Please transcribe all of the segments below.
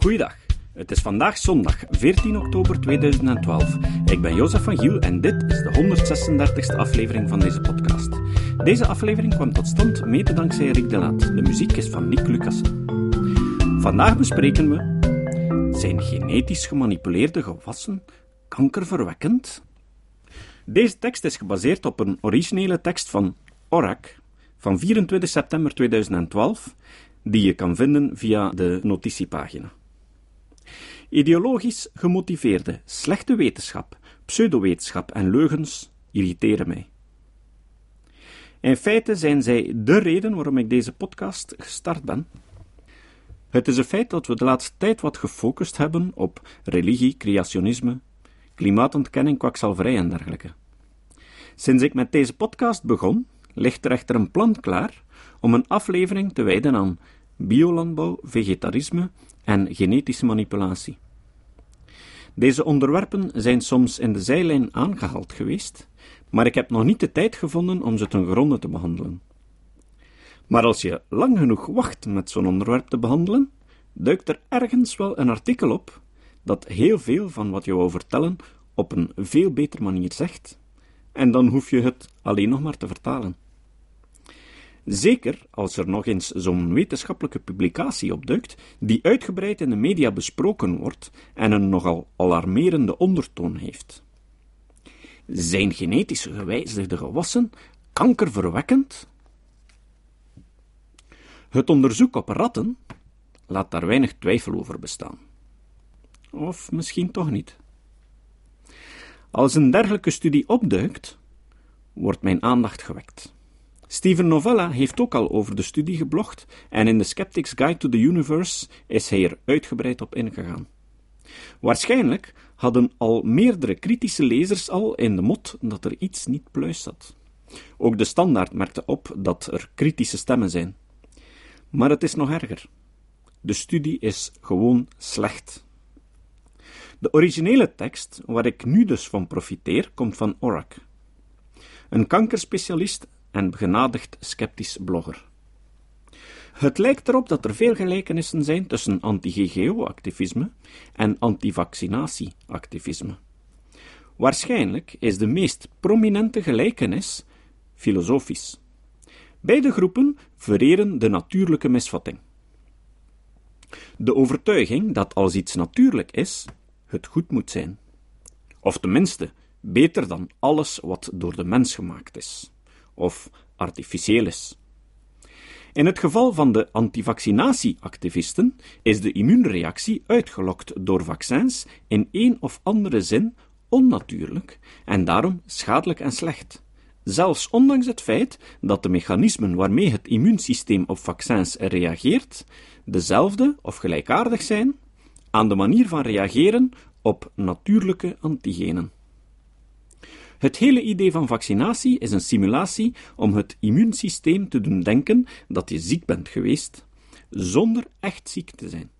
Goeiedag. Het is vandaag zondag 14 oktober 2012. Ik ben Jozef van Giel en dit is de 136e aflevering van deze podcast. Deze aflevering kwam tot stand mede dankzij Rick de Laat. De muziek is van Nick Lucassen. Vandaag bespreken we... Zijn genetisch gemanipuleerde gewassen kankerverwekkend? Deze tekst is gebaseerd op een originele tekst van Orak van 24 september 2012, die je kan vinden via de notitiepagina. Ideologisch gemotiveerde slechte wetenschap, pseudowetenschap en leugens irriteren mij. In feite zijn zij de reden waarom ik deze podcast gestart ben. Het is een feit dat we de laatste tijd wat gefocust hebben op religie, creationisme, klimaatontkenning, kwakzalverij en dergelijke. Sinds ik met deze podcast begon, ligt er echter een plan klaar om een aflevering te wijden aan biolandbouw, vegetarisme en genetische manipulatie. Deze onderwerpen zijn soms in de zijlijn aangehaald geweest, maar ik heb nog niet de tijd gevonden om ze ten gronde te behandelen. Maar als je lang genoeg wacht met zo'n onderwerp te behandelen, duikt er ergens wel een artikel op dat heel veel van wat je wou vertellen op een veel betere manier zegt, en dan hoef je het alleen nog maar te vertalen. Zeker als er nog eens zo'n wetenschappelijke publicatie opduikt, die uitgebreid in de media besproken wordt en een nogal alarmerende ondertoon heeft. Zijn genetisch gewijzigde gewassen kankerverwekkend? Het onderzoek op ratten laat daar weinig twijfel over bestaan. Of misschien toch niet. Als een dergelijke studie opduikt, wordt mijn aandacht gewekt. Steven Novella heeft ook al over de studie geblogd en in de Skeptic's Guide to the Universe is hij er uitgebreid op ingegaan. Waarschijnlijk hadden al meerdere kritische lezers al in de mot dat er iets niet pluis zat. Ook de standaard merkte op dat er kritische stemmen zijn. Maar het is nog erger. De studie is gewoon slecht. De originele tekst, waar ik nu dus van profiteer, komt van Orak, een kankerspecialist en begenadigd sceptisch blogger. Het lijkt erop dat er veel gelijkenissen zijn tussen anti-GGO-activisme en antivaccinatieactivisme. Waarschijnlijk is de meest prominente gelijkenis filosofisch. Beide groepen vereren de natuurlijke misvatting. De overtuiging dat als iets natuurlijk is, het goed moet zijn. Of tenminste, beter dan alles wat door de mens gemaakt is, of artificieel is. In het geval van de antivaccinatieactivisten is de immuunreactie uitgelokt door vaccins in een of andere zin onnatuurlijk en daarom schadelijk en slecht. Zelfs ondanks het feit dat de mechanismen waarmee het immuunsysteem op vaccins reageert dezelfde of gelijkaardig zijn aan de manier van reageren op natuurlijke antigenen. Het hele idee van vaccinatie is een simulatie om het immuunsysteem te doen denken dat je ziek bent geweest, zonder echt ziek te zijn.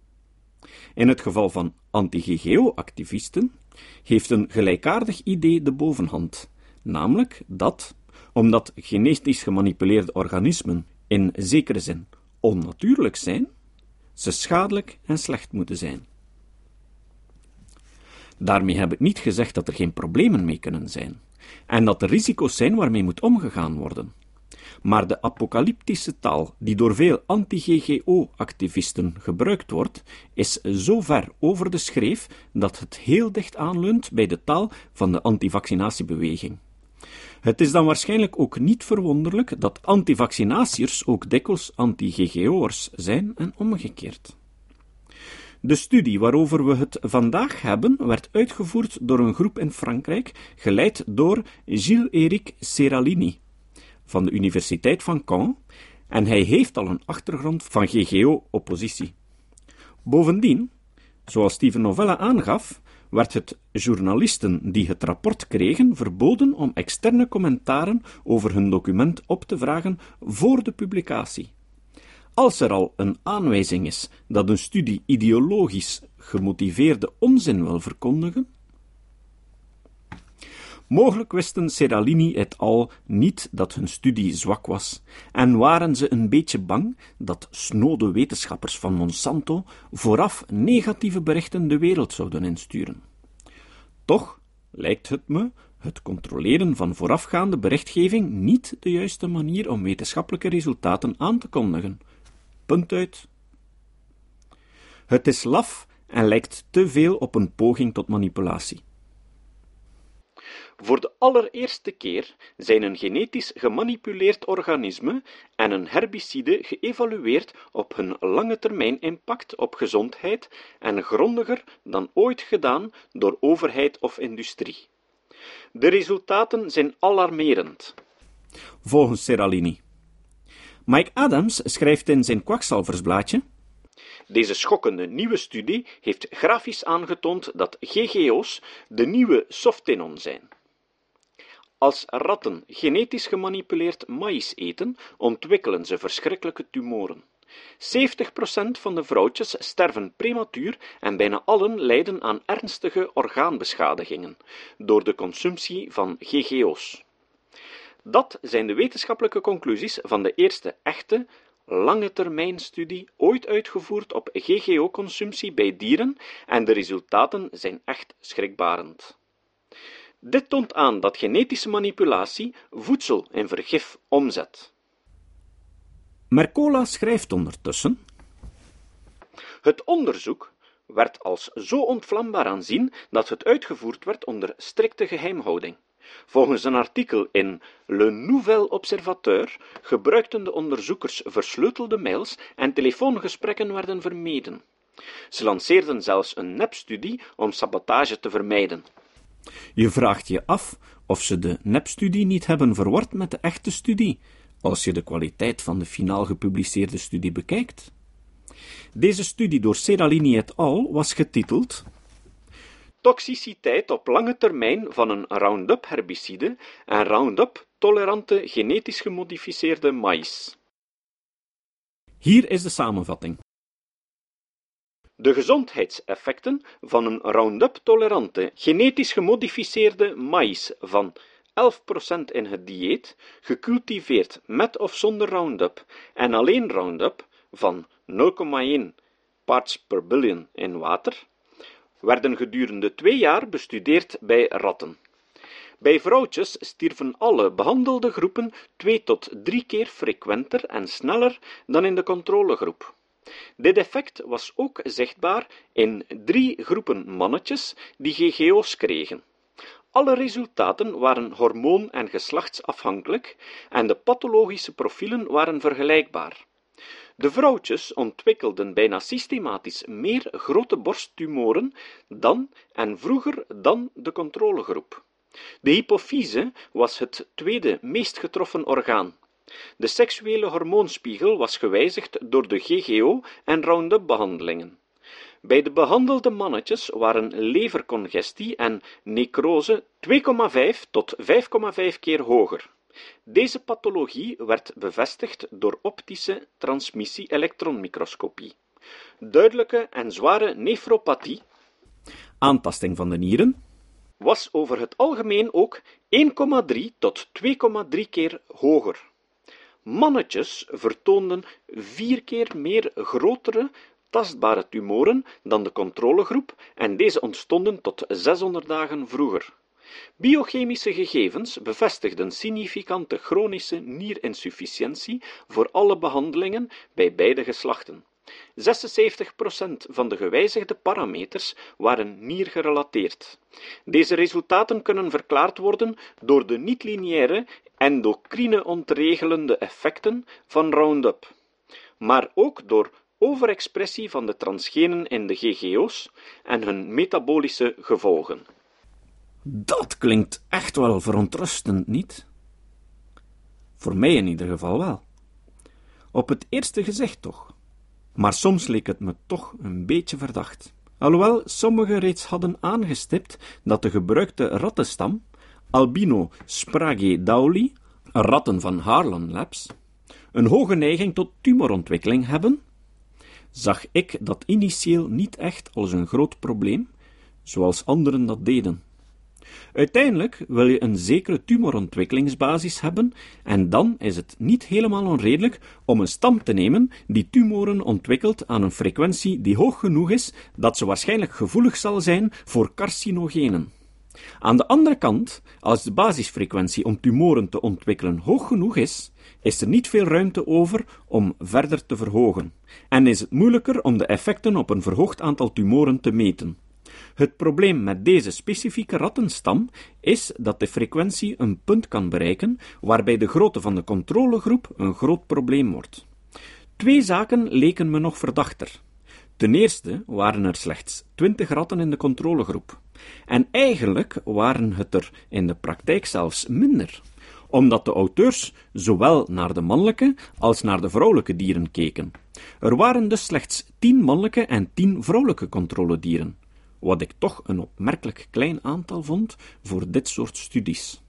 In het geval van anti-GGO-activisten heeft een gelijkaardig idee de bovenhand, namelijk dat, omdat genetisch gemanipuleerde organismen in zekere zin onnatuurlijk zijn, ze schadelijk en slecht moeten zijn. Daarmee heb ik niet gezegd dat er geen problemen mee kunnen zijn, en dat er risico's zijn waarmee moet omgegaan worden. Maar de apocalyptische taal die door veel anti-GGO-activisten gebruikt wordt, is zo ver over de schreef dat het heel dicht aanleunt bij de taal van de antivaccinatiebeweging. Het is dan waarschijnlijk ook niet verwonderlijk dat antivaccinatiërs ook dikwijls anti-GGO'ers zijn en omgekeerd. De studie waarover we het vandaag hebben, werd uitgevoerd door een groep in Frankrijk, geleid door Gilles-Éric Seralini van de Universiteit van Caen, en hij heeft al een achtergrond van GGO-oppositie. Bovendien, zoals Steven Novella aangaf, werd het journalisten die het rapport kregen verboden om externe commentaren over hun document op te vragen voor de publicatie. Als er al een aanwijzing is dat een studie ideologisch gemotiveerde onzin wil verkondigen. Mogelijk wisten Seralini et al. niet dat hun studie zwak was, en waren ze een beetje bang dat snode wetenschappers van Monsanto vooraf negatieve berichten de wereld zouden insturen. Toch lijkt het me het controleren van voorafgaande berichtgeving niet de juiste manier om wetenschappelijke resultaten aan te kondigen. Punt uit. Het is laf en lijkt te veel op een poging tot manipulatie. Voor de allereerste keer zijn een genetisch gemanipuleerd organisme en een herbicide geëvalueerd op hun lange termijn impact op gezondheid en grondiger dan ooit gedaan door overheid of industrie. De resultaten zijn alarmerend. Volgens Seralini. Mike Adams schrijft in zijn kwakzalversblaadje deze schokkende nieuwe studie heeft grafisch aangetoond dat GGO's de nieuwe softenon zijn. Als ratten genetisch gemanipuleerd maïs eten, ontwikkelen ze verschrikkelijke tumoren. 70% van de vrouwtjes sterven prematuur en bijna allen lijden aan ernstige orgaanbeschadigingen door de consumptie van GGO's. Dat zijn de wetenschappelijke conclusies van de eerste echte lange termijn studie ooit uitgevoerd op GGO-consumptie bij dieren en de resultaten zijn echt schrikbarend. Dit toont aan dat genetische manipulatie voedsel in vergif omzet. Mercola schrijft ondertussen: Het onderzoek werd als zo ontvlambaar aanzien dat het uitgevoerd werd onder strikte geheimhouding. Volgens een artikel in Le Nouvel Observateur gebruikten de onderzoekers versleutelde mails en telefoongesprekken werden vermeden. Ze lanceerden zelfs een nepstudie om sabotage te vermijden. Je vraagt je af of ze de nepstudie niet hebben verward met de echte studie, als je de kwaliteit van de finaal gepubliceerde studie bekijkt. Deze studie door Seralini et al. was getiteld Toxiciteit op lange termijn van een Roundup-herbicide en Roundup-tolerante genetisch gemodificeerde maïs. Hier is de samenvatting. De gezondheidseffecten van een Roundup-tolerante genetisch gemodificeerde maïs van 11% in het dieet, gecultiveerd met of zonder Roundup en alleen Roundup van 0,1 parts per billion in water, werden gedurende twee jaar bestudeerd bij ratten. Bij vrouwtjes stierven alle behandelde groepen twee tot drie keer frequenter en sneller dan in de controlegroep. Dit effect was ook zichtbaar in drie groepen mannetjes die GGO's kregen. Alle resultaten waren hormoon- en geslachtsafhankelijk en de pathologische profielen waren vergelijkbaar. De vrouwtjes ontwikkelden bijna systematisch meer grote borsttumoren dan en vroeger dan de controlegroep. De hypofyse was het tweede meest getroffen orgaan. De seksuele hormoonspiegel was gewijzigd door de GGO en Roundup-behandelingen. Bij de behandelde mannetjes waren levercongestie en necrose 2,5 tot 5,5 keer hoger. Deze pathologie werd bevestigd door optische transmissie-elektronmicroscopie. Duidelijke en zware nefropathie, aantasting van de nieren, was over het algemeen ook 1,3 tot 2,3 keer hoger. Mannetjes vertoonden vier keer meer grotere tastbare tumoren dan de controlegroep en deze ontstonden tot 600 dagen vroeger. Biochemische gegevens bevestigden significante chronische nierinsufficiëntie voor alle behandelingen bij beide geslachten. 76% van de gewijzigde parameters waren niergerelateerd. Deze resultaten kunnen verklaard worden door de niet-lineaire endocrine ontregelende effecten van Roundup, maar ook door overexpressie van de transgenen in de GGO's en hun metabolische gevolgen. Dat klinkt echt wel verontrustend, niet? Voor mij in ieder geval wel. Op het eerste gezicht toch. Maar soms leek het me toch een beetje verdacht. Alhoewel sommigen reeds hadden aangestipt dat de gebruikte rattenstam, Albino sprague ratten van Harlan Labs, een hoge neiging tot tumorontwikkeling hebben, zag ik dat initieel niet echt als een groot probleem, zoals anderen dat deden. Uiteindelijk wil je een zekere tumorontwikkelingsbasis hebben, en dan is het niet helemaal onredelijk om een stam te nemen die tumoren ontwikkelt aan een frequentie die hoog genoeg is dat ze waarschijnlijk gevoelig zal zijn voor carcinogenen. Aan de andere kant, als de basisfrequentie om tumoren te ontwikkelen hoog genoeg is, is er niet veel ruimte over om verder te verhogen, en is het moeilijker om de effecten op een verhoogd aantal tumoren te meten. Het probleem met deze specifieke rattenstam is dat de frequentie een punt kan bereiken waarbij de grootte van de controlegroep een groot probleem wordt. Twee zaken leken me nog verdachter. Ten eerste waren er slechts 20 ratten in de controlegroep. En eigenlijk waren het er in de praktijk zelfs minder, omdat de auteurs zowel naar de mannelijke als naar de vrouwelijke dieren keken. Er waren dus slechts 10 mannelijke en 10 vrouwelijke controledieren wat ik toch een opmerkelijk klein aantal vond voor dit soort studies.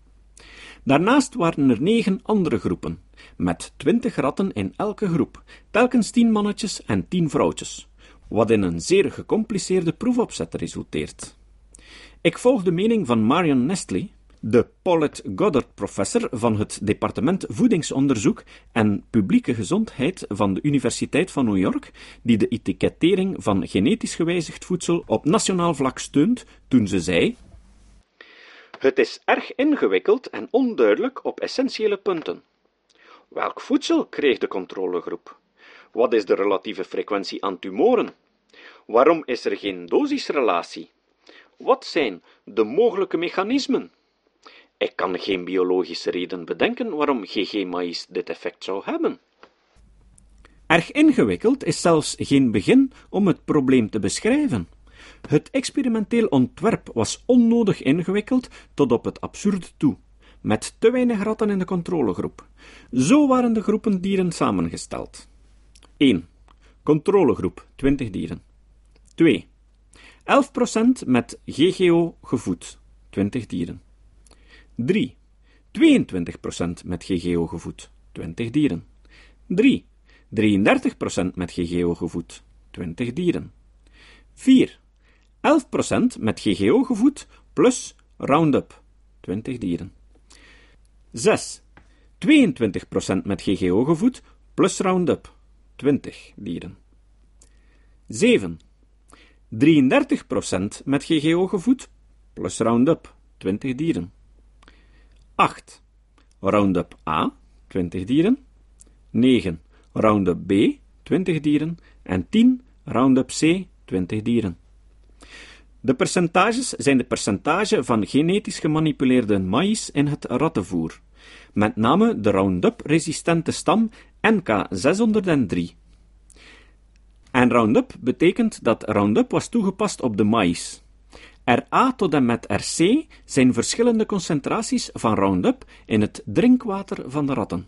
Daarnaast waren er negen andere groepen, met twintig ratten in elke groep, telkens tien mannetjes en tien vrouwtjes, wat in een zeer gecompliceerde proefopzet resulteert. Ik volg de mening van Marion Nestlé, de Paulette Goddard professor van het departement voedingsonderzoek en publieke gezondheid van de Universiteit van New York, die de etikettering van genetisch gewijzigd voedsel op nationaal vlak steunt, toen ze zei: Het is erg ingewikkeld en onduidelijk op essentiële punten. Welk voedsel kreeg de controlegroep? Wat is de relatieve frequentie aan tumoren? Waarom is er geen dosisrelatie? Wat zijn de mogelijke mechanismen? Ik kan geen biologische reden bedenken waarom GG-maïs dit effect zou hebben. Erg ingewikkeld is zelfs geen begin om het probleem te beschrijven. Het experimenteel ontwerp was onnodig ingewikkeld tot op het absurde toe, met te weinig ratten in de controlegroep. Zo waren de groepen dieren samengesteld. 1. Controlegroep 20 dieren. 2. 11% met GGO gevoed 20 dieren. 3. 22% met GGO gevoed, 20 dieren. 3. 33% met GGO gevoed, 20 dieren. 4. 11% met GGO gevoed plus Roundup, 20 dieren. 6. 22% met GGO gevoed plus Roundup, 20 dieren. 7. 33% met GGO gevoed plus Roundup, 20 dieren. 8. Roundup A, 20 dieren. 9. Roundup B, 20 dieren. En 10. Roundup C, 20 dieren. De percentages zijn de percentage van genetisch gemanipuleerde maïs in het rattenvoer, met name de Roundup-resistente stam NK603. En Roundup betekent dat Roundup was toegepast op de maïs. RA tot en met RC zijn verschillende concentraties van Roundup in het drinkwater van de ratten.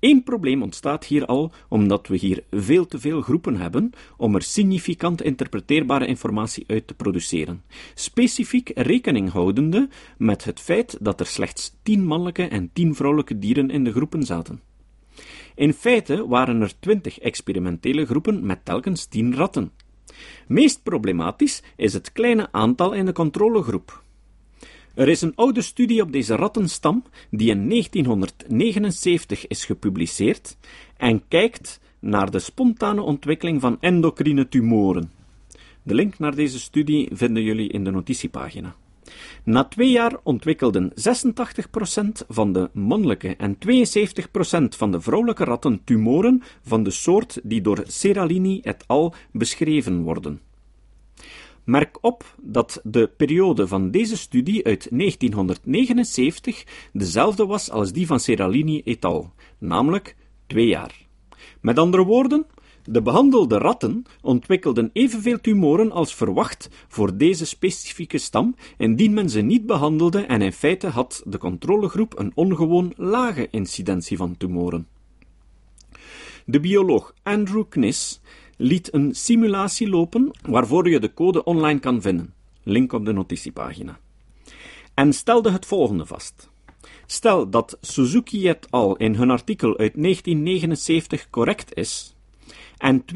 Eén probleem ontstaat hier al omdat we hier veel te veel groepen hebben om er significant interpreteerbare informatie uit te produceren, specifiek rekening houdende met het feit dat er slechts tien mannelijke en tien vrouwelijke dieren in de groepen zaten. In feite waren er twintig experimentele groepen met telkens tien ratten. Meest problematisch is het kleine aantal in de controlegroep. Er is een oude studie op deze rattenstam die in 1979 is gepubliceerd en kijkt naar de spontane ontwikkeling van endocrine tumoren. De link naar deze studie vinden jullie in de notitiepagina. Na twee jaar ontwikkelden 86% van de mannelijke en 72% van de vrouwelijke ratten tumoren van de soort die door Seralini et al. beschreven worden. Merk op dat de periode van deze studie uit 1979 dezelfde was als die van Seralini et al., namelijk twee jaar. Met andere woorden, de behandelde ratten ontwikkelden evenveel tumoren als verwacht voor deze specifieke stam, indien men ze niet behandelde en in feite had de controlegroep een ongewoon lage incidentie van tumoren. De bioloog Andrew Knis liet een simulatie lopen waarvoor je de code online kan vinden. Link op de notitiepagina. En stelde het volgende vast. Stel dat Suzuki et al. in hun artikel uit 1979 correct is, en 72%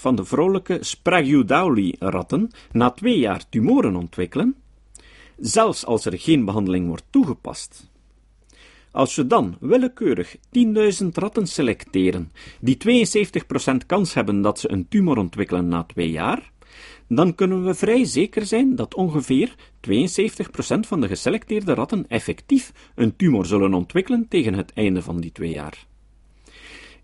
van de vrouwelijke Spragueoudoughly-ratten na twee jaar tumoren ontwikkelen, zelfs als er geen behandeling wordt toegepast. Als we dan willekeurig 10.000 ratten selecteren die 72% kans hebben dat ze een tumor ontwikkelen na twee jaar, dan kunnen we vrij zeker zijn dat ongeveer 72% van de geselecteerde ratten effectief een tumor zullen ontwikkelen tegen het einde van die twee jaar.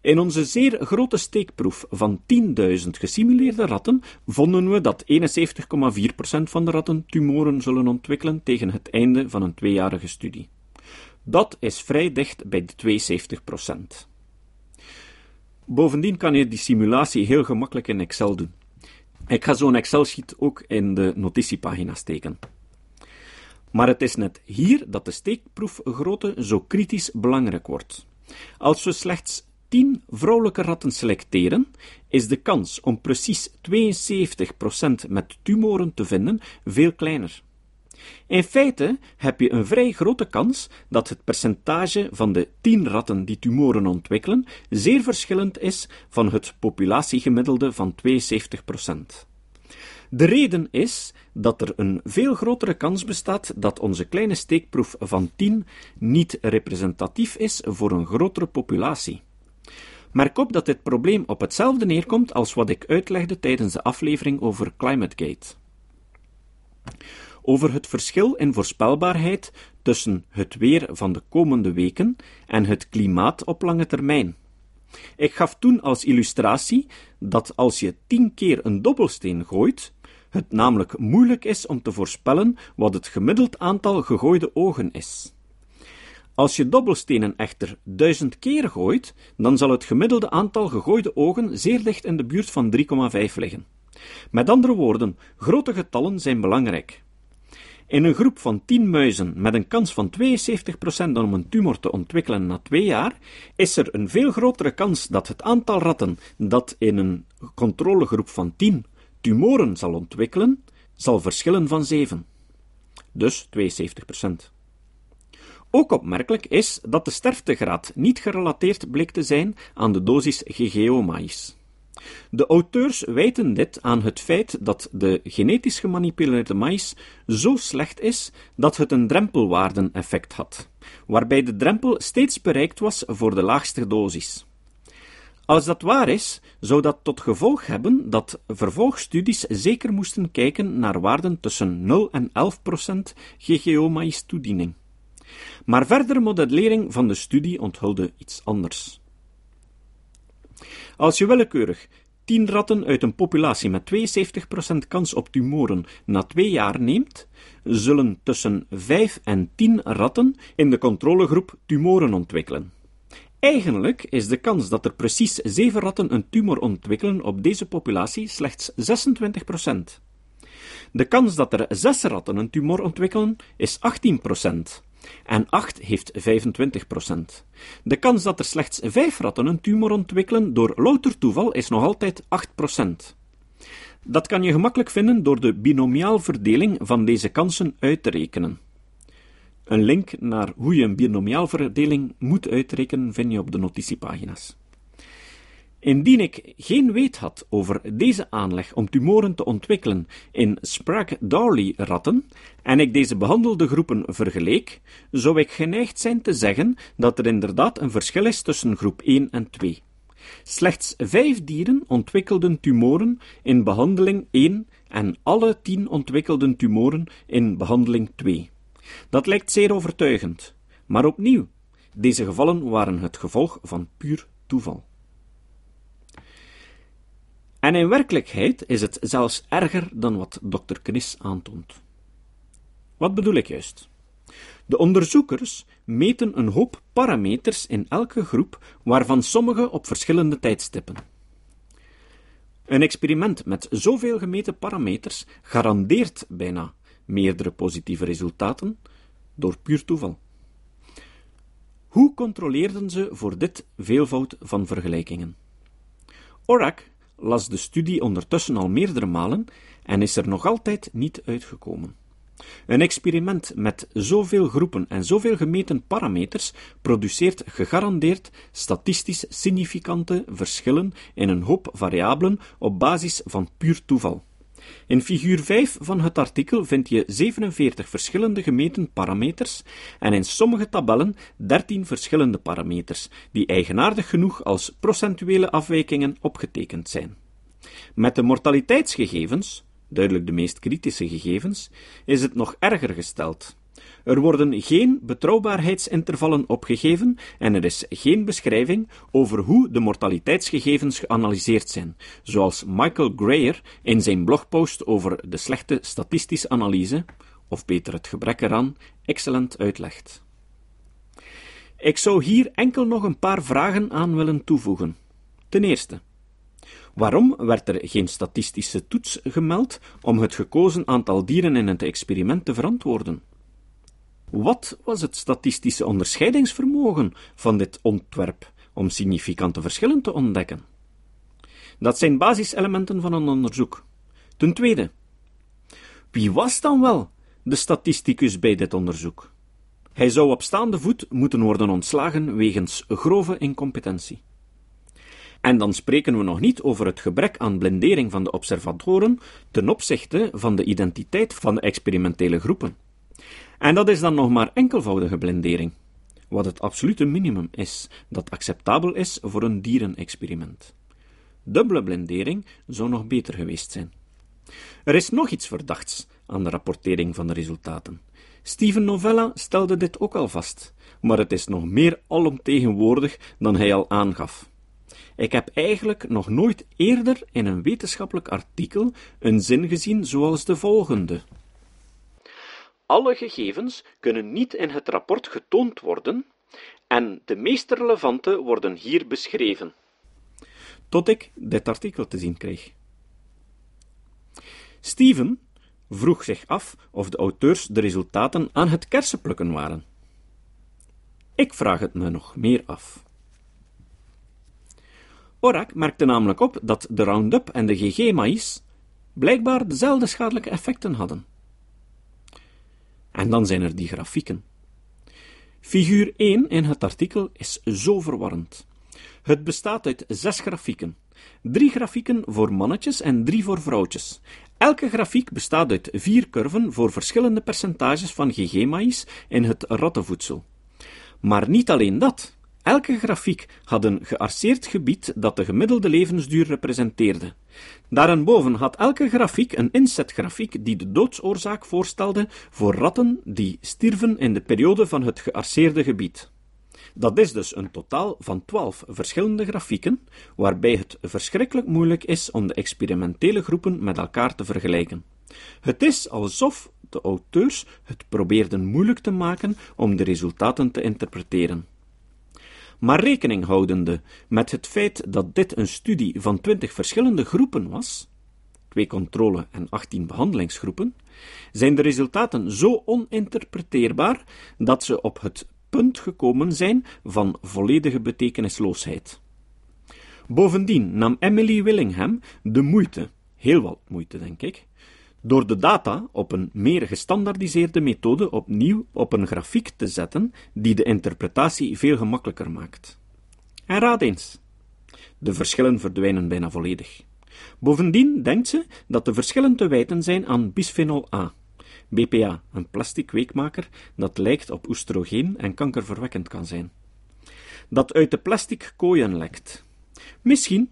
In onze zeer grote steekproef van 10.000 gesimuleerde ratten vonden we dat 71,4% van de ratten tumoren zullen ontwikkelen tegen het einde van een tweejarige studie. Dat is vrij dicht bij de 72%. Bovendien kan je die simulatie heel gemakkelijk in Excel doen. Ik ga zo'n Excel-sheet ook in de notitiepagina steken. Maar het is net hier dat de steekproefgrootte zo kritisch belangrijk wordt. Als we slechts 10 vrouwelijke ratten selecteren, is de kans om precies 72% met tumoren te vinden veel kleiner. In feite heb je een vrij grote kans dat het percentage van de 10 ratten die tumoren ontwikkelen zeer verschillend is van het populatiegemiddelde van 72%. De reden is dat er een veel grotere kans bestaat dat onze kleine steekproef van 10 niet representatief is voor een grotere populatie. Merk op dat dit probleem op hetzelfde neerkomt als wat ik uitlegde tijdens de aflevering over ClimateGate over het verschil in voorspelbaarheid tussen het weer van de komende weken en het klimaat op lange termijn. Ik gaf toen als illustratie dat als je tien keer een dobbelsteen gooit, het namelijk moeilijk is om te voorspellen wat het gemiddeld aantal gegooide ogen is. Als je dobbelstenen echter duizend keer gooit, dan zal het gemiddelde aantal gegooide ogen zeer dicht in de buurt van 3,5 liggen. Met andere woorden, grote getallen zijn belangrijk. In een groep van 10 muizen met een kans van 72% om een tumor te ontwikkelen na twee jaar, is er een veel grotere kans dat het aantal ratten dat in een controlegroep van 10 tumoren zal ontwikkelen, zal verschillen van 7. Dus 72%. Ook opmerkelijk is dat de sterftegraad niet gerelateerd bleek te zijn aan de dosis GGO-maïs. De auteurs wijten dit aan het feit dat de genetisch gemanipuleerde maïs zo slecht is dat het een drempelwaardeneffect had, waarbij de drempel steeds bereikt was voor de laagste dosis. Als dat waar is, zou dat tot gevolg hebben dat vervolgstudies zeker moesten kijken naar waarden tussen 0 en 11 procent GGO-maïs-toediening. Maar verdere modellering van de studie onthulde iets anders. Als je willekeurig 10 ratten uit een populatie met 72% kans op tumoren na twee jaar neemt, zullen tussen 5 en 10 ratten in de controlegroep tumoren ontwikkelen. Eigenlijk is de kans dat er precies 7 ratten een tumor ontwikkelen op deze populatie slechts 26%. De kans dat er 6 ratten een tumor ontwikkelen is 18% en 8 heeft 25%. De kans dat er slechts 5 ratten een tumor ontwikkelen door louter toeval is nog altijd 8%. Dat kan je gemakkelijk vinden door de binomiaalverdeling van deze kansen uit te rekenen. Een link naar hoe je een binomiaalverdeling moet uitrekenen vind je op de notitiepagina's. Indien ik geen weet had over deze aanleg om tumoren te ontwikkelen in Sprague-Dawley-ratten en ik deze behandelde groepen vergeleek, zou ik geneigd zijn te zeggen dat er inderdaad een verschil is tussen groep 1 en 2. Slechts vijf dieren ontwikkelden tumoren in behandeling 1 en alle tien ontwikkelden tumoren in behandeling 2. Dat lijkt zeer overtuigend, maar opnieuw, deze gevallen waren het gevolg van puur toeval. En in werkelijkheid is het zelfs erger dan wat Dr. Knis aantoont. Wat bedoel ik juist? De onderzoekers meten een hoop parameters in elke groep, waarvan sommige op verschillende tijdstippen. Een experiment met zoveel gemeten parameters garandeert bijna meerdere positieve resultaten door puur toeval. Hoe controleerden ze voor dit veelvoud van vergelijkingen? ORAC las de studie ondertussen al meerdere malen en is er nog altijd niet uitgekomen. Een experiment met zoveel groepen en zoveel gemeten parameters produceert gegarandeerd statistisch significante verschillen in een hoop variabelen op basis van puur toeval. In figuur 5 van het artikel vind je 47 verschillende gemeten parameters en in sommige tabellen 13 verschillende parameters, die eigenaardig genoeg als procentuele afwijkingen opgetekend zijn. Met de mortaliteitsgegevens, duidelijk de meest kritische gegevens, is het nog erger gesteld. Er worden geen betrouwbaarheidsintervallen opgegeven en er is geen beschrijving over hoe de mortaliteitsgegevens geanalyseerd zijn, zoals Michael Greyer in zijn blogpost over de slechte statistische analyse, of beter het gebrek eraan, excellent uitlegt. Ik zou hier enkel nog een paar vragen aan willen toevoegen. Ten eerste, Waarom werd er geen statistische toets gemeld om het gekozen aantal dieren in het experiment te verantwoorden? Wat was het statistische onderscheidingsvermogen van dit ontwerp om significante verschillen te ontdekken? Dat zijn basiselementen van een onderzoek. Ten tweede, wie was dan wel de statisticus bij dit onderzoek? Hij zou op staande voet moeten worden ontslagen wegens grove incompetentie. En dan spreken we nog niet over het gebrek aan blindering van de observatoren ten opzichte van de identiteit van de experimentele groepen. En dat is dan nog maar enkelvoudige blindering, wat het absolute minimum is dat acceptabel is voor een dierenexperiment. Dubbele blindering zou nog beter geweest zijn. Er is nog iets verdachts aan de rapportering van de resultaten. Steven Novella stelde dit ook al vast, maar het is nog meer alomtegenwoordig dan hij al aangaf. Ik heb eigenlijk nog nooit eerder in een wetenschappelijk artikel een zin gezien zoals de volgende. Alle gegevens kunnen niet in het rapport getoond worden en de meest relevante worden hier beschreven. Tot ik dit artikel te zien kreeg. Steven vroeg zich af of de auteurs de resultaten aan het kersenplukken waren. Ik vraag het me nog meer af. Orak merkte namelijk op dat de Roundup en de GG-maïs blijkbaar dezelfde schadelijke effecten hadden. En dan zijn er die grafieken. Figuur 1 in het artikel is zo verwarrend. Het bestaat uit zes grafieken. Drie grafieken voor mannetjes en drie voor vrouwtjes. Elke grafiek bestaat uit vier curven voor verschillende percentages van GG-maïs in het rattenvoedsel. Maar niet alleen dat. Elke grafiek had een gearceerd gebied dat de gemiddelde levensduur representeerde. Daarboven had elke grafiek een inzetgrafiek die de doodsoorzaak voorstelde voor ratten die stierven in de periode van het gearceerde gebied. Dat is dus een totaal van twaalf verschillende grafieken, waarbij het verschrikkelijk moeilijk is om de experimentele groepen met elkaar te vergelijken. Het is alsof de auteurs het probeerden moeilijk te maken om de resultaten te interpreteren maar rekening houdende met het feit dat dit een studie van twintig verschillende groepen was, twee controle- en achttien behandelingsgroepen, zijn de resultaten zo oninterpreteerbaar dat ze op het punt gekomen zijn van volledige betekenisloosheid. Bovendien nam Emily Willingham de moeite, heel wat moeite denk ik, door de data op een meer gestandardiseerde methode opnieuw op een grafiek te zetten die de interpretatie veel gemakkelijker maakt. En raad eens. De verschillen verdwijnen bijna volledig. Bovendien denkt ze dat de verschillen te wijten zijn aan bisphenol A, BPA, een plastic weekmaker dat lijkt op oestrogeen en kankerverwekkend kan zijn. Dat uit de plastic kooien lekt. Misschien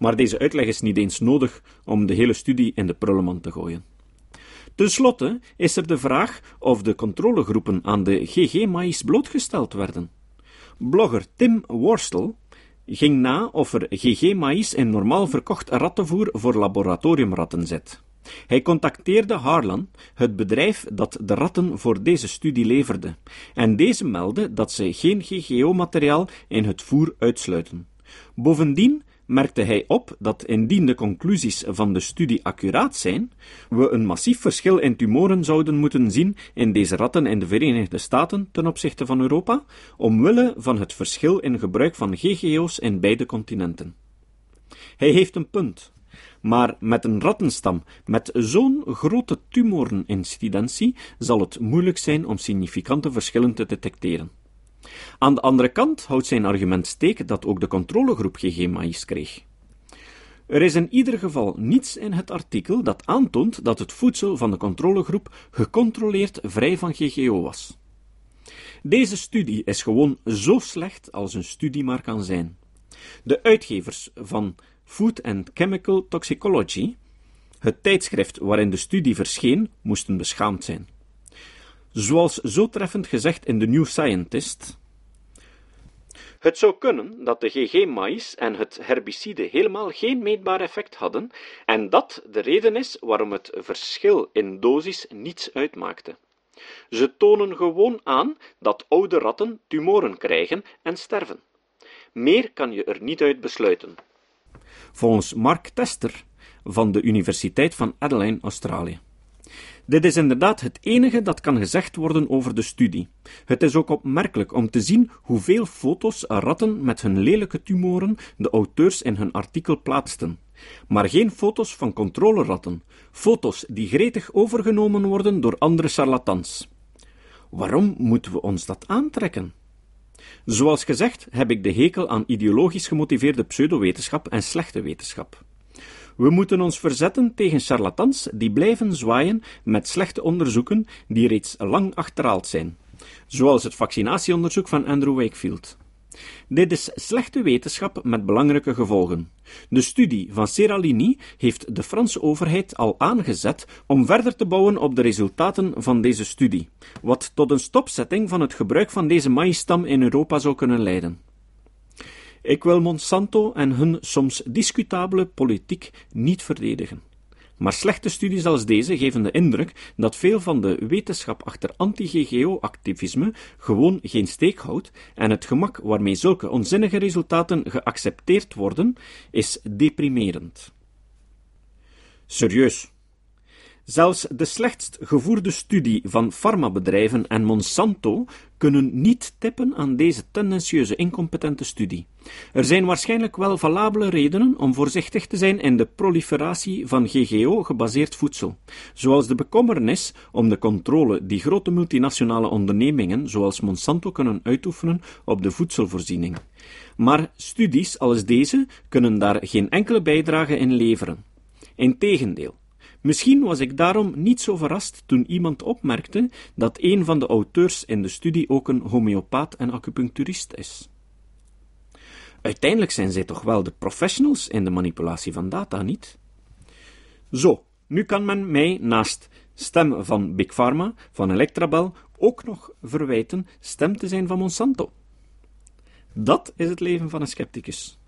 maar deze uitleg is niet eens nodig om de hele studie in de prullenmand te gooien. Ten slotte is er de vraag of de controlegroepen aan de GG-maïs blootgesteld werden. Blogger Tim Worstel ging na of er GG-maïs in normaal verkocht rattenvoer voor laboratoriumratten zit. Hij contacteerde Harlan, het bedrijf dat de ratten voor deze studie leverde, en deze meldde dat ze geen GGO-materiaal in het voer uitsluiten. Bovendien merkte hij op dat indien de conclusies van de studie accuraat zijn, we een massief verschil in tumoren zouden moeten zien in deze ratten in de Verenigde Staten ten opzichte van Europa, omwille van het verschil in gebruik van GGO's in beide continenten. Hij heeft een punt. Maar met een rattenstam met zo'n grote tumorincidentie zal het moeilijk zijn om significante verschillen te detecteren. Aan de andere kant houdt zijn argument steek dat ook de controlegroep GG maïs kreeg. Er is in ieder geval niets in het artikel dat aantoont dat het voedsel van de controlegroep gecontroleerd vrij van GGO was. Deze studie is gewoon zo slecht als een studie maar kan zijn. De uitgevers van Food and Chemical Toxicology, het tijdschrift waarin de studie verscheen, moesten beschaamd zijn. Zoals zo treffend gezegd in The New Scientist. Het zou kunnen dat de GG-maïs en het herbicide helemaal geen meetbaar effect hadden en dat de reden is waarom het verschil in dosis niets uitmaakte. Ze tonen gewoon aan dat oude ratten tumoren krijgen en sterven. Meer kan je er niet uit besluiten. Volgens Mark Tester van de Universiteit van Adelaide, Australië. Dit is inderdaad het enige dat kan gezegd worden over de studie. Het is ook opmerkelijk om te zien hoeveel foto's ratten met hun lelijke tumoren de auteurs in hun artikel plaatsten. Maar geen foto's van controleratten, foto's die gretig overgenomen worden door andere charlatans. Waarom moeten we ons dat aantrekken? Zoals gezegd heb ik de hekel aan ideologisch gemotiveerde pseudowetenschap en slechte wetenschap. We moeten ons verzetten tegen charlatans die blijven zwaaien met slechte onderzoeken die reeds lang achterhaald zijn, zoals het vaccinatieonderzoek van Andrew Wakefield. Dit is slechte wetenschap met belangrijke gevolgen. De studie van Seralini heeft de Franse overheid al aangezet om verder te bouwen op de resultaten van deze studie, wat tot een stopzetting van het gebruik van deze maïsstam in Europa zou kunnen leiden. Ik wil Monsanto en hun soms discutabele politiek niet verdedigen. Maar slechte studies als deze geven de indruk dat veel van de wetenschap achter anti-GGO-activisme gewoon geen steek houdt en het gemak waarmee zulke onzinnige resultaten geaccepteerd worden, is deprimerend. Serieus, Zelfs de slechtst gevoerde studie van farmabedrijven en Monsanto kunnen niet tippen aan deze tendentieuze incompetente studie. Er zijn waarschijnlijk wel valabele redenen om voorzichtig te zijn in de proliferatie van GGO-gebaseerd voedsel, zoals de bekommernis om de controle die grote multinationale ondernemingen zoals Monsanto kunnen uitoefenen op de voedselvoorziening. Maar studies als deze kunnen daar geen enkele bijdrage in leveren. Integendeel, Misschien was ik daarom niet zo verrast toen iemand opmerkte dat een van de auteurs in de studie ook een homeopaat en acupuncturist is. Uiteindelijk zijn zij toch wel de professionals in de manipulatie van data, niet? Zo, nu kan men mij naast stem van Big Pharma, van Electrabel, ook nog verwijten stem te zijn van Monsanto. Dat is het leven van een scepticus.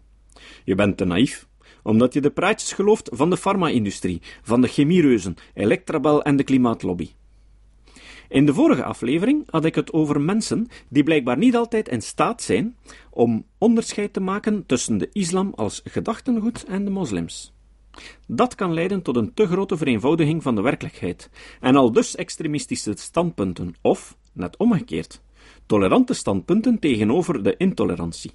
Je bent te naïef omdat je de praatjes gelooft van de farma-industrie, van de chemiereuzen, Electrabel en de klimaatlobby. In de vorige aflevering had ik het over mensen die blijkbaar niet altijd in staat zijn om onderscheid te maken tussen de islam als gedachtengoed en de moslims. Dat kan leiden tot een te grote vereenvoudiging van de werkelijkheid, en al dus extremistische standpunten, of, net omgekeerd, tolerante standpunten tegenover de intolerantie.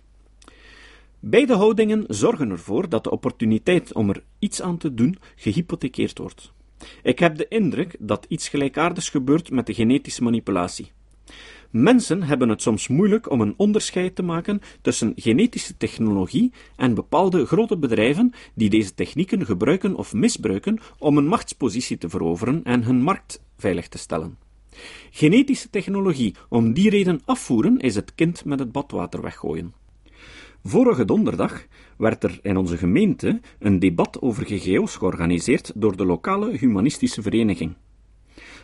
Beide houdingen zorgen ervoor dat de opportuniteit om er iets aan te doen gehypothekeerd wordt. Ik heb de indruk dat iets gelijkaardigs gebeurt met de genetische manipulatie. Mensen hebben het soms moeilijk om een onderscheid te maken tussen genetische technologie en bepaalde grote bedrijven die deze technieken gebruiken of misbruiken om een machtspositie te veroveren en hun markt veilig te stellen. Genetische technologie om die reden afvoeren is het kind met het badwater weggooien. Vorige donderdag werd er in onze gemeente een debat over GGO's georganiseerd door de lokale humanistische vereniging.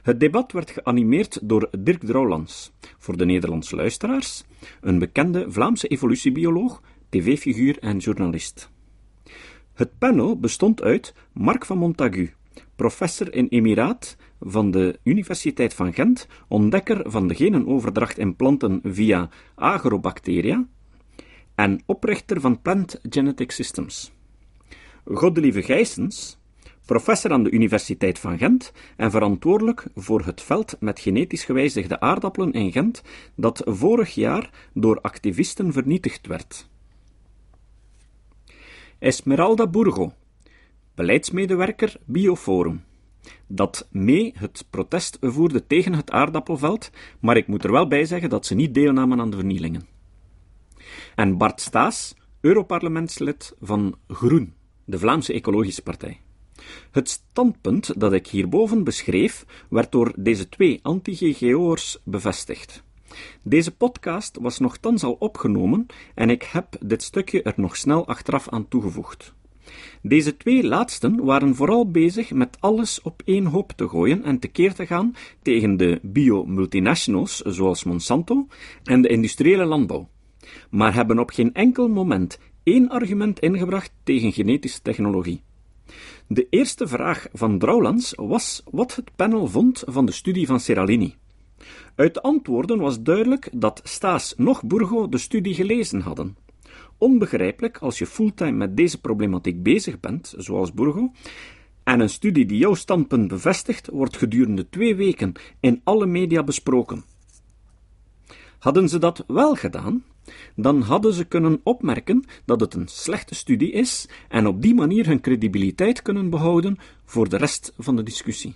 Het debat werd geanimeerd door Dirk Drouwlands, voor de Nederlandse luisteraars, een bekende Vlaamse evolutiebioloog, tv-figuur en journalist. Het panel bestond uit Mark van Montagu, professor in Emiraat van de Universiteit van Gent, ontdekker van de genenoverdracht in planten via agrobacteria, en oprichter van Plant Genetic Systems. Goddelieve Gijsens, professor aan de Universiteit van Gent en verantwoordelijk voor het veld met genetisch gewijzigde aardappelen in Gent, dat vorig jaar door activisten vernietigd werd. Esmeralda Burgo, beleidsmedewerker Bioforum, dat mee het protest voerde tegen het aardappelveld, maar ik moet er wel bij zeggen dat ze niet deelnamen aan de vernielingen. En Bart Staes, Europarlementslid van Groen, de Vlaamse Ecologische Partij. Het standpunt dat ik hierboven beschreef, werd door deze twee anti-GGO'ers bevestigd. Deze podcast was nogthans al opgenomen en ik heb dit stukje er nog snel achteraf aan toegevoegd. Deze twee laatsten waren vooral bezig met alles op één hoop te gooien en tekeer te gaan tegen de bio-multinationals zoals Monsanto en de industriële landbouw, maar hebben op geen enkel moment één argument ingebracht tegen genetische technologie. De eerste vraag van Drouwlands was wat het panel vond van de studie van Seralini. Uit de antwoorden was duidelijk dat Staes nog Burgo de studie gelezen hadden. Onbegrijpelijk als je fulltime met deze problematiek bezig bent, zoals Burgo, en een studie die jouw standpunt bevestigt, wordt gedurende twee weken in alle media besproken. Hadden ze dat wel gedaan, dan hadden ze kunnen opmerken dat het een slechte studie is en op die manier hun credibiliteit kunnen behouden voor de rest van de discussie.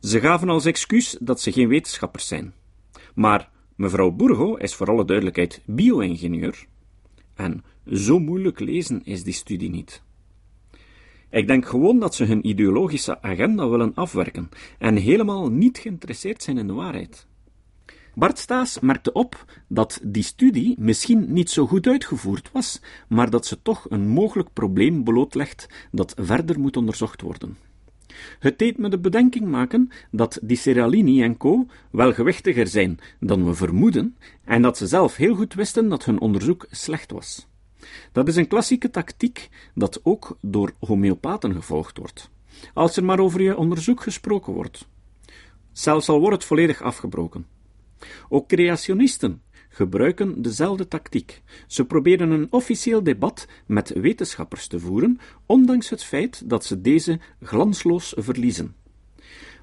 Ze gaven als excuus dat ze geen wetenschappers zijn. Maar mevrouw Burgo is voor alle duidelijkheid bio-ingenieur. En zo moeilijk lezen is die studie niet. Ik denk gewoon dat ze hun ideologische agenda willen afwerken en helemaal niet geïnteresseerd zijn in de waarheid. Bart Staes merkte op dat die studie misschien niet zo goed uitgevoerd was, maar dat ze toch een mogelijk probleem blootlegt dat verder moet onderzocht worden. Het deed me de bedenking maken dat die Seralini en co. wel gewichtiger zijn dan we vermoeden, en dat ze zelf heel goed wisten dat hun onderzoek slecht was. Dat is een klassieke tactiek dat ook door homeopaten gevolgd wordt. Als er maar over je onderzoek gesproken wordt. Zelfs al wordt het volledig afgebroken. Ook creationisten gebruiken dezelfde tactiek. Ze proberen een officieel debat met wetenschappers te voeren, ondanks het feit dat ze deze glansloos verliezen.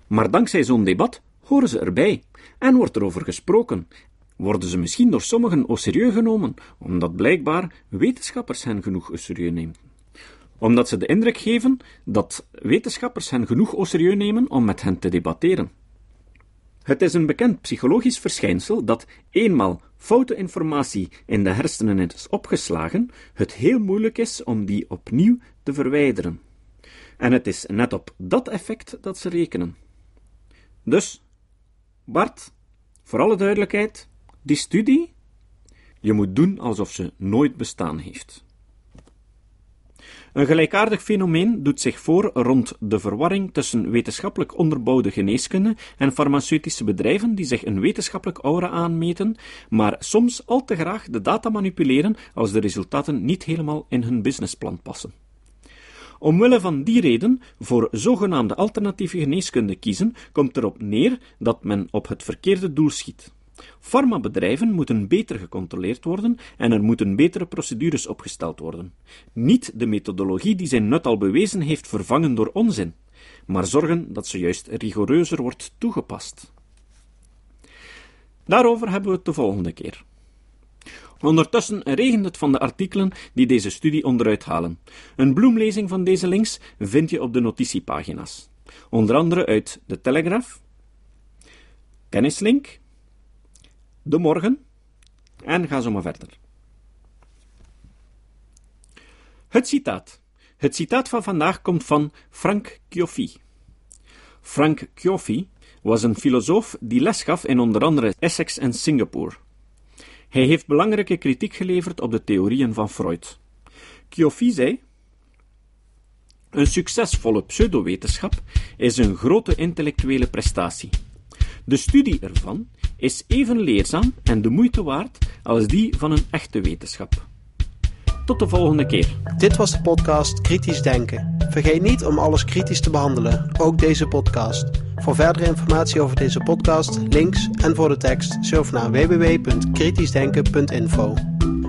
Maar dankzij zo'n debat horen ze erbij en wordt er over gesproken. Worden ze misschien door sommigen au serieus genomen, omdat blijkbaar wetenschappers hen genoeg au serieus nemen omdat ze de indruk geven dat wetenschappers hen genoeg au serieus nemen om met hen te debatteren. Het is een bekend psychologisch verschijnsel dat eenmaal foute informatie in de hersenen is opgeslagen, het heel moeilijk is om die opnieuw te verwijderen. En het is net op dat effect dat ze rekenen. Dus, Bart, voor alle duidelijkheid, die studie, je moet doen alsof ze nooit bestaan heeft. Een gelijkaardig fenomeen doet zich voor rond de verwarring tussen wetenschappelijk onderbouwde geneeskunde en farmaceutische bedrijven die zich een wetenschappelijk aura aanmeten, maar soms al te graag de data manipuleren als de resultaten niet helemaal in hun businessplan passen. Omwille van die reden voor zogenaamde alternatieve geneeskunde kiezen, komt erop neer dat men op het verkeerde doel schiet. Farmabedrijven moeten beter gecontroleerd worden en er moeten betere procedures opgesteld worden. Niet de methodologie die zijn nut al bewezen heeft vervangen door onzin, maar zorgen dat ze juist rigoureuzer wordt toegepast. Daarover hebben we het de volgende keer. Ondertussen regent het van de artikelen die deze studie onderuit halen. Een bloemlezing van deze links vind je op de notitiepagina's. Onder andere uit de Telegraaf, Kennislink, de morgen en ga zo maar verder. Het citaat. Het citaat van vandaag komt van Frank Kjoffi. Frank Kjoffi was een filosoof die les gaf in onder andere Essex en Singapore. Hij heeft belangrijke kritiek geleverd op de theorieën van Freud. Kjoffi zei: Een succesvolle pseudowetenschap is een grote intellectuele prestatie. De studie ervan is even leerzaam en de moeite waard als die van een echte wetenschap. Tot de volgende keer. Dit was de podcast Kritisch Denken. Vergeet niet om alles kritisch te behandelen, ook deze podcast. Voor verdere informatie over deze podcast, links en voor de tekst, surf naar www.kritischdenken.info.